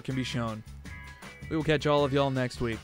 can be shown. We will catch all of y'all next week.